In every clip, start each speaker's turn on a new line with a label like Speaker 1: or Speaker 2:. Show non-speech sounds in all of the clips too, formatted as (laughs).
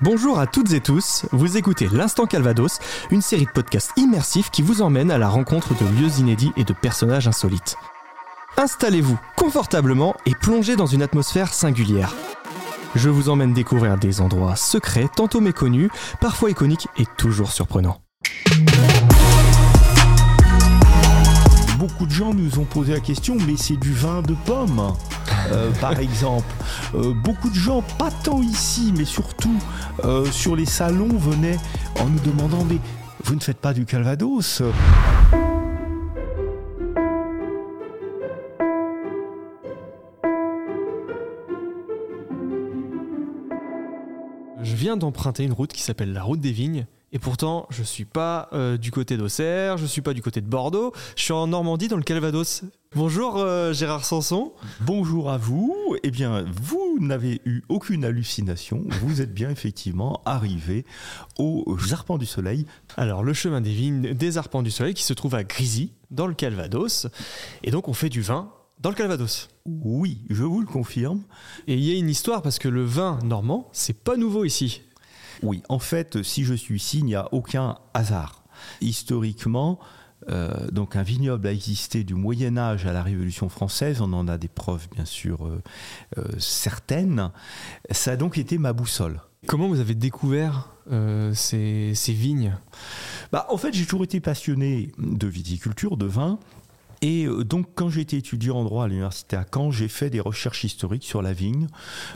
Speaker 1: Bonjour à toutes et tous, vous écoutez L'Instant Calvados, une série de podcasts immersifs qui vous emmène à la rencontre de lieux inédits et de personnages insolites. Installez-vous confortablement et plongez dans une atmosphère singulière. Je vous emmène découvrir des endroits secrets, tantôt méconnus, parfois iconiques et toujours surprenants.
Speaker 2: Beaucoup de gens nous ont posé la question, mais c'est du vin de pomme, euh, par exemple. Euh, beaucoup de gens, pas tant ici, mais surtout euh, sur les salons, venaient en nous demandant, mais vous ne faites pas du Calvados?
Speaker 1: Je viens d'emprunter une route qui s'appelle la route des vignes. Et pourtant, je suis pas du côté d'Auxerre, je suis pas du côté de Bordeaux, je suis en Normandie dans le Calvados. Bonjour euh, Gérard Sanson.
Speaker 2: Bonjour à vous. Eh bien, vous n'avez eu aucune hallucination. Vous êtes bien effectivement arrivé aux Arpents du Soleil.
Speaker 1: Alors, le chemin des vignes des Arpents du Soleil qui se trouve à Grisy, dans le Calvados. Et donc, on fait du vin dans le Calvados.
Speaker 2: Oui, je vous le confirme.
Speaker 1: Et il y a une histoire parce que le vin normand, c'est pas nouveau ici.
Speaker 2: Oui, en fait, si je suis ici, il n'y a aucun hasard. Historiquement, euh, donc un vignoble a existé du Moyen Âge à la Révolution française, on en a des preuves bien sûr euh, euh, certaines. Ça a donc été ma boussole.
Speaker 1: Comment vous avez découvert ces, ces, vignes?
Speaker 2: Bah, En fait, j'ai toujours été passionné de viticulture, de vin. Et donc, quand j'étais étudiant en droit à l'université à Caen, j'ai fait des recherches historiques sur la vigne.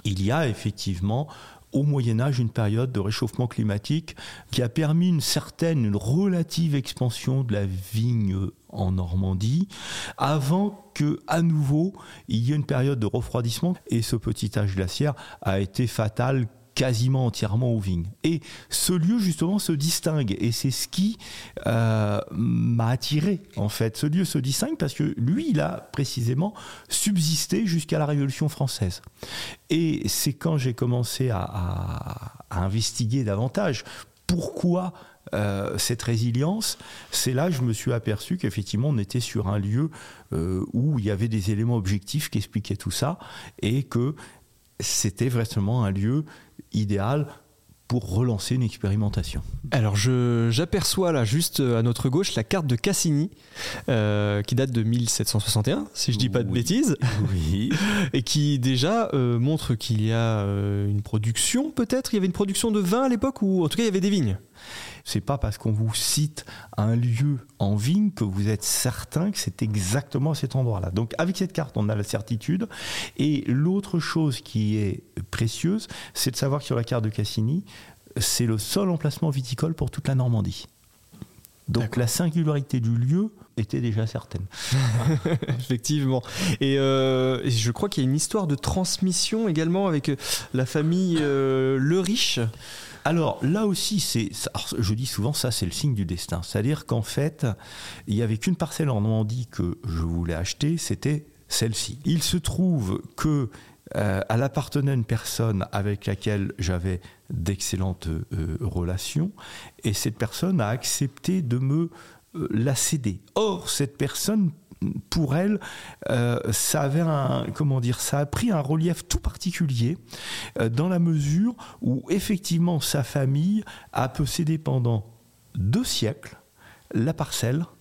Speaker 2: Il y a effectivement au Moyen Âge une période de réchauffement climatique qui a permis une certaine, une relative expansion de la vigne en Normandie, avant que à nouveau il y ait une période de refroidissement. Et ce petit âge glaciaire a été fatal quasiment entièrement aux vignes. Et ce lieu justement se distingue et c'est ce qui euh, m'a attiré en fait. Ce lieu se distingue parce que lui, il a précisément subsisté jusqu'à la Révolution française. Et c'est quand j'ai commencé à, investiguer davantage pourquoi euh, cette résilience, c'est là que je me suis aperçu qu'effectivement on était sur un lieu euh, où il y avait des éléments objectifs qui expliquaient tout ça et que c'était vraiment un lieu idéal pour relancer une expérimentation.
Speaker 1: Alors j'aperçois là juste à notre gauche la carte de Cassini euh, qui date de 1761 si je dis pas de bêtises.
Speaker 2: Oui. (laughs)
Speaker 1: Et qui déjà euh, montre qu'il y a euh, une production peut-être. Il y avait une production de vin à l'époque ou en tout cas il y avait des vignes.
Speaker 2: C'est pas parce qu'on vous cite un lieu en vigne que vous êtes certain que c'est exactement à cet endroit-là. Donc avec cette carte, on a la certitude. Et l'autre chose qui est précieuse, c'est de savoir que sur la carte de Cassini, c'est le seul emplacement viticole pour toute la Normandie. Donc la singularité du lieu était déjà certaine. (laughs)
Speaker 1: Effectivement. Euh, et, je crois qu'il y a une histoire de transmission également avec la famille euh, Le Riche.
Speaker 2: Alors là aussi, c'est, je dis souvent ça, c'est le signe du destin. C'est-à-dire qu'en fait, il n'y avait qu'une parcelle en Normandie que je voulais acheter, c'était celle-ci. Il se trouve que euh, elle appartenait à une personne avec laquelle j'avais d'excellentes euh, relations, et cette personne a accepté de me la céder. Or, cette personne pour elle, euh, ça avait un, comment dire, ça a pris un relief tout particulier euh, dans la mesure où effectivement sa famille a possédé pendant deux siècles la parcelle euh,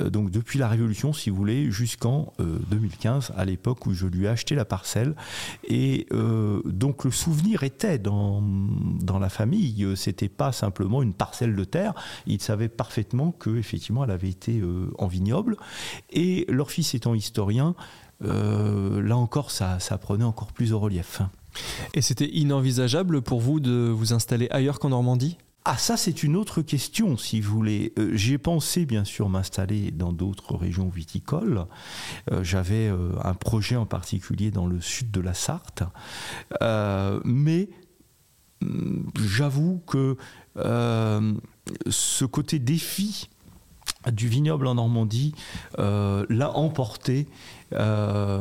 Speaker 2: donc depuis la Révolution, si vous voulez, jusqu'en 2015, euh, à l'époque où je lui ai acheté la parcelle. Et euh, donc le souvenir était dans, dans la famille. C'était pas simplement une parcelle de terre. Ils savaient parfaitement que effectivement elle avait été en vignoble. Et leur fils étant historien, là encore, ça, ça prenait encore plus au relief.
Speaker 1: Et c'était inenvisageable pour vous de vous installer ailleurs qu'en Normandie?
Speaker 2: Ah ça c'est une autre question si vous voulez. Euh, j'ai pensé bien sûr m'installer dans d'autres régions viticoles. Euh, j'avais euh, un projet en particulier dans le sud de la Sarthe. mais mm, j'avoue que ce côté défi du vignoble en Normandie l'a emporté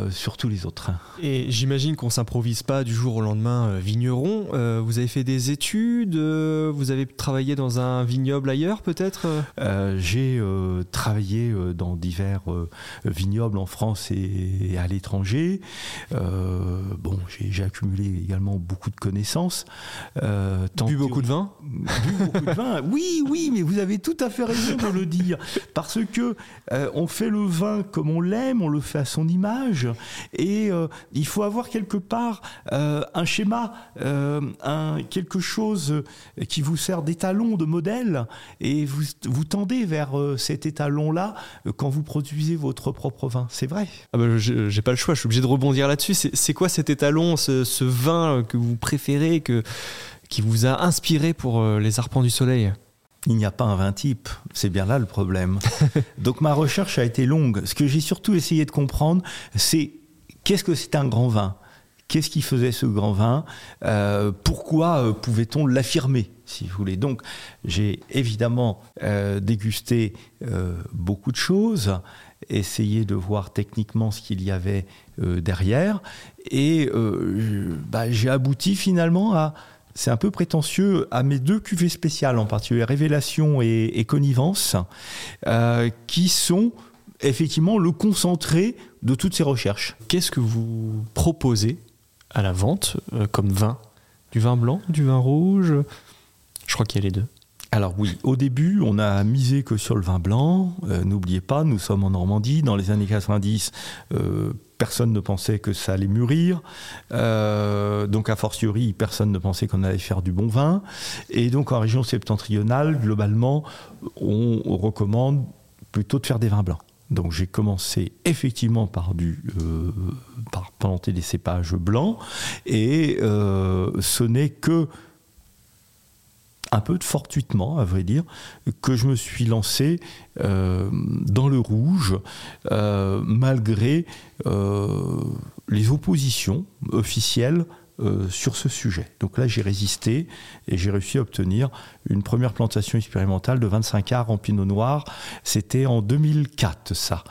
Speaker 2: sur tous les autres.
Speaker 1: Et j'imagine qu'on s'improvise pas du jour au lendemain vigneron. vous avez fait des études, vous avez travaillé dans un vignoble ailleurs peut-être
Speaker 2: J'ai travaillé dans divers vignobles en France et, à l'étranger. bon, j'ai accumulé également beaucoup de connaissances.
Speaker 1: Bu beaucoup de vin?
Speaker 2: Bu beaucoup de vin. Oui, oui, mais vous avez tout à fait raison de le dire, parce que euh, on fait le vin comme on l'aime, on le fait à son image, et euh, il faut avoir quelque part euh, un schéma, un, quelque chose qui vous sert d'étalon, de modèle, et vous, vous tendez vers cet étalon-là quand vous produisez votre propre vin. C'est vrai.
Speaker 1: Ah bah, j'ai pas le choix, je suis obligé de rebondir là-dessus. C'est quoi cet étalon, ce, ce vin que vous préférez, que qui vous a inspiré pour euh, Les Arpents du Soleil?
Speaker 2: Il n'y a pas un vin type, c'est bien là le problème. (laughs) Donc ma recherche a été longue. Ce que j'ai surtout essayé de comprendre, c'est qu'est-ce que c'est un grand vin? Qu'est-ce qui faisait ce grand vin? Euh, Pourquoi euh, pouvait-on l'affirmer, si vous voulez? Donc j'ai évidemment dégusté beaucoup de choses, essayé de voir techniquement ce qu'il y avait derrière, et bah, j'ai abouti finalement à c'est un peu prétentieux à mes deux cuvées spéciales, en particulier Révélation et, Connivence, euh, qui sont effectivement le concentré de toutes ces recherches.
Speaker 1: Qu'est-ce que vous proposez à la vente euh, comme vin? Du vin blanc, du vin rouge? Je crois qu'il y a les deux.
Speaker 2: Alors oui, au début, on a misé que sur le vin blanc. Euh, n'oubliez pas, nous sommes en Normandie. Dans les années 90, personne ne pensait que ça allait mûrir. Euh, donc, a fortiori, personne ne pensait qu'on allait faire du bon vin. Et donc, en région septentrionale, globalement, on, recommande plutôt de faire des vins blancs. Donc j'ai commencé effectivement par du euh, par planter des cépages blancs et euh, ce n'est que un peu fortuitement, à vrai dire, que je me suis lancé euh, dans le rouge, euh, malgré euh, les oppositions officielles euh, sur ce sujet. Donc là, j'ai résisté et j'ai réussi à obtenir une première plantation expérimentale de 25 arts en pinot noir. C'était en 2004, ça.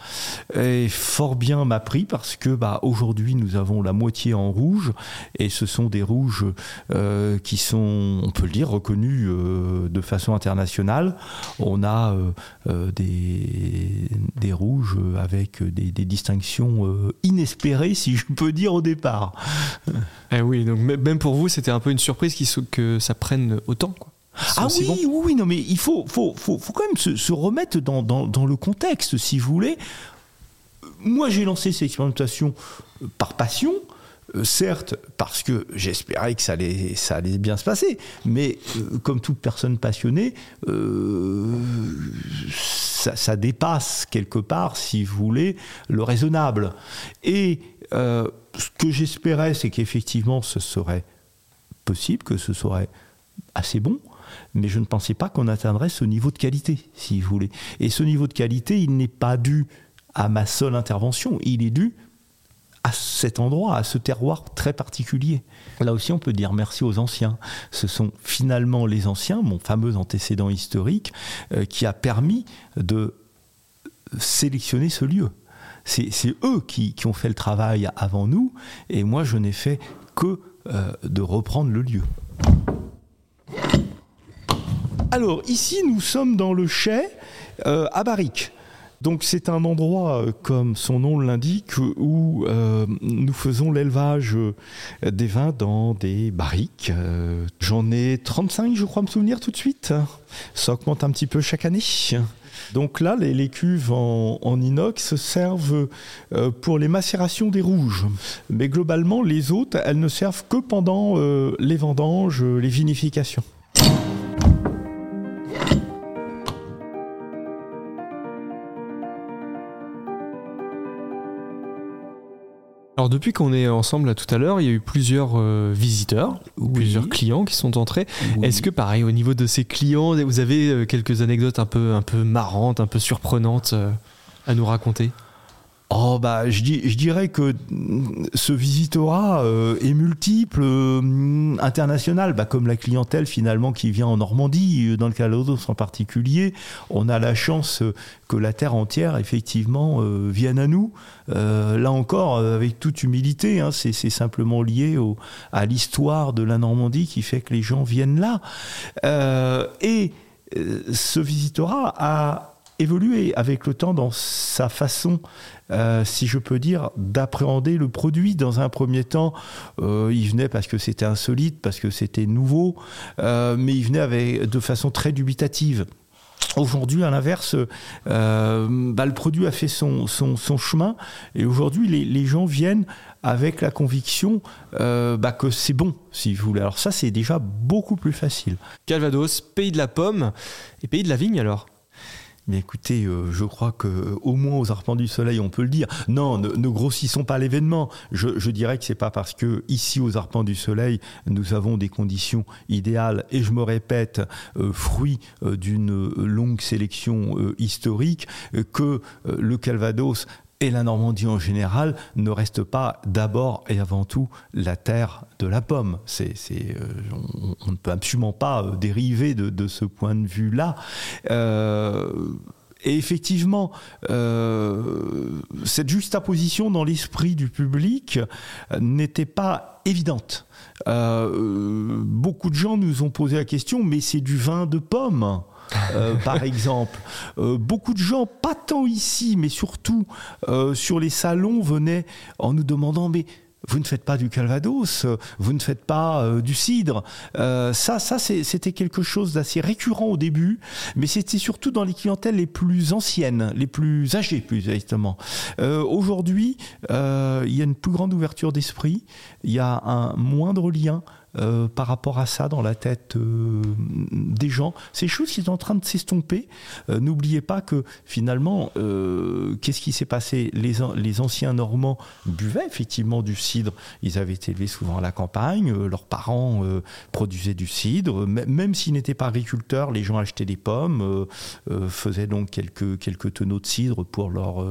Speaker 2: Et fort bien m'a pris parce que bah, aujourd'hui, nous avons la moitié en rouge et ce sont des rouges euh, qui sont, on peut le dire, reconnus euh, de façon internationale. On a des, des rouges avec des, distinctions inespérées, si je peux dire, au départ.
Speaker 1: Eh oui, donc même pour vous, c'était un peu une surprise que ça prenne autant. Quoi.
Speaker 2: Ah oui, oui, non, mais il faut, faut, faut, faut quand même se, remettre dans, dans, dans, le contexte, si vous voulez. Moi, j'ai lancé cette expérimentation euh, par passion, euh, certes, parce que j'espérais que ça allait, ça allait bien se passer, mais euh, comme toute personne passionnée, ça, ça, dépasse quelque part, si vous voulez, le raisonnable. Et ce que j'espérais, c'est qu'effectivement, ce serait possible, que ce serait assez bon, mais je ne pensais pas qu'on atteindrait ce niveau de qualité, si vous voulez. Et ce niveau de qualité, il n'est pas dû à ma seule intervention, il est dû à cet endroit, à ce terroir très particulier. Là aussi, on peut dire merci aux anciens. Ce sont finalement les anciens, mon fameux antécédent historique, euh, qui a permis de sélectionner ce lieu c'est eux qui, ont fait le travail avant nous, et moi je n'ai fait que euh, de reprendre le lieu. Alors ici nous sommes dans le chai euh, à Barrique. Donc c'est un endroit, euh, comme son nom l'indique, où nous faisons l'élevage des vins dans des barriques. J'en ai 35, je crois me souvenir tout de suite. Ça augmente un petit peu chaque année. Donc là, les, cuves en, inox servent euh, pour les macérations des rouges. Mais globalement, les autres, elles ne servent que pendant euh, les vendanges, les vinifications.
Speaker 1: Alors depuis qu'on est ensemble là tout à l'heure, il y a eu plusieurs euh, visiteurs, plusieurs clients qui sont entrés. Est-ce que pareil au niveau de ces clients, vous avez euh, quelques anecdotes un peu un peu marrantes, un peu surprenantes euh, à nous raconter?
Speaker 2: Oh bah je, je, dirais que ce visitorat euh, est multiple, euh, international, bah, comme la clientèle finalement qui vient en Normandie, euh, dans le Calvados en particulier, on a la chance que la terre entière effectivement vienne à nous. là encore, avec toute humilité, hein, c'est simplement lié au, à l'histoire de la Normandie qui fait que les gens viennent là. et ce visitorat a évolué avec le temps dans sa façon euh, si je peux dire, d'appréhender le produit. Dans un premier temps, euh, il venait parce que c'était insolite, parce que c'était nouveau, euh, mais il venait de façon très dubitative. Aujourd'hui, à l'inverse, bah, le produit a fait son, son, chemin et aujourd'hui, les, gens viennent avec la conviction bah, que c'est bon, si vous voulez. Alors ça, c'est déjà beaucoup plus facile.
Speaker 1: Calvados, pays de la pomme et pays de la vigne alors
Speaker 2: écoutez, euh, je crois que euh, au moins aux arpents du soleil, on peut le dire. Non, ne, grossissons pas l'événement. Je, dirais que c'est pas parce que ici aux arpents du soleil, nous avons des conditions idéales et je me répète, euh, fruit d'une longue sélection historique, que le Calvados et la Normandie en général ne reste pas d'abord et avant tout la terre de la pomme. C'est, euh, on, ne peut absolument pas euh, dériver de, ce point de vue-là. Euh, et effectivement, cette juxtaposition dans l'esprit du public n'était pas évidente. beaucoup de gens nous ont posé la question, mais c'est du vin de pomme euh, par exemple. Euh, beaucoup de gens, pas tant ici, mais surtout euh, sur les salons, venaient en nous demandant mais vous ne faites pas du calvados, vous ne faites pas du cidre. ça, ça c'était quelque chose d'assez récurrent au début, mais c'était surtout dans les clientèles les plus anciennes, les plus âgées, plus exactement. Aujourd'hui, il y a une plus grande ouverture d'esprit, il y a un moindre lien euh, par rapport à ça dans la tête euh, des gens. C'est choses qui sont en train de s'estomper. Euh, n'oubliez pas que finalement, qu'est-ce qui s'est passé? Les, les anciens Normands buvaient effectivement du cidre. Ils avaient été élevés souvent à la campagne. leurs parents produisaient du cidre. Même s'ils n'étaient pas agriculteurs, les gens achetaient des pommes, faisaient donc quelques, quelques tonneaux de cidre pour leur,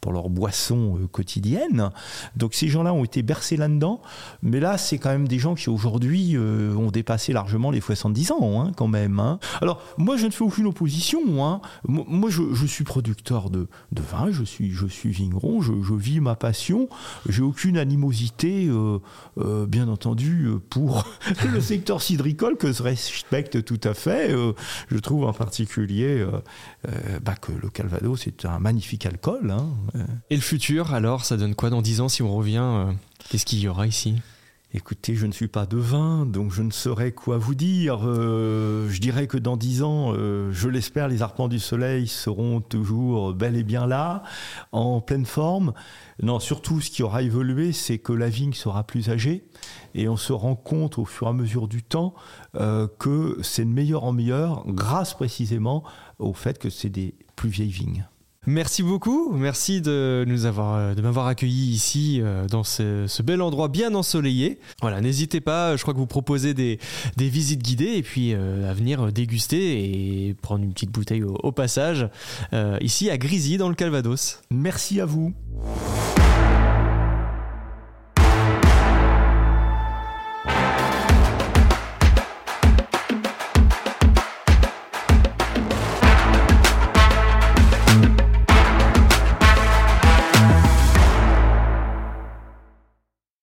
Speaker 2: pour leur boisson quotidienne. Donc ces gens-là ont été bercés là-dedans. Mais là, c'est quand même des gens qui aujourd'hui aujourd'hui euh, ont dépassé largement les 70 ans, hein, quand même. Hein. Alors, moi, je ne fais aucune opposition. Hein. Moi, je, suis producteur de, vin, je suis, je suis vigneron, je, vis ma passion. J'ai aucune animosité, euh, euh, bien entendu, pour (laughs) le secteur cidricole que je respecte tout à fait. je trouve en particulier bah, que le Calvados, c'est un magnifique alcool.
Speaker 1: Et le futur, alors, ça donne quoi dans 10 ans si on revient Qu'est-ce qu'il y aura ici?
Speaker 2: Écoutez, je ne suis pas devin, donc je ne saurais quoi vous dire. Euh, je dirais que dans dix ans, euh, je l'espère, les arpents du soleil seront toujours bel et bien là, en pleine forme. Non, surtout, ce qui aura évolué, c'est que la vigne sera plus âgée, et on se rend compte au fur et à mesure du temps euh, que c'est de meilleur en meilleur, grâce précisément au fait que c'est des plus vieilles vignes.
Speaker 1: Merci beaucoup, merci de nous avoir, de m'avoir accueilli ici euh, dans ce, bel endroit bien ensoleillé. Voilà, n'hésitez pas, je crois que vous proposez des, visites guidées et puis euh, à venir déguster et prendre une petite bouteille au, passage euh, ici à Grisy dans le Calvados.
Speaker 2: Merci à vous.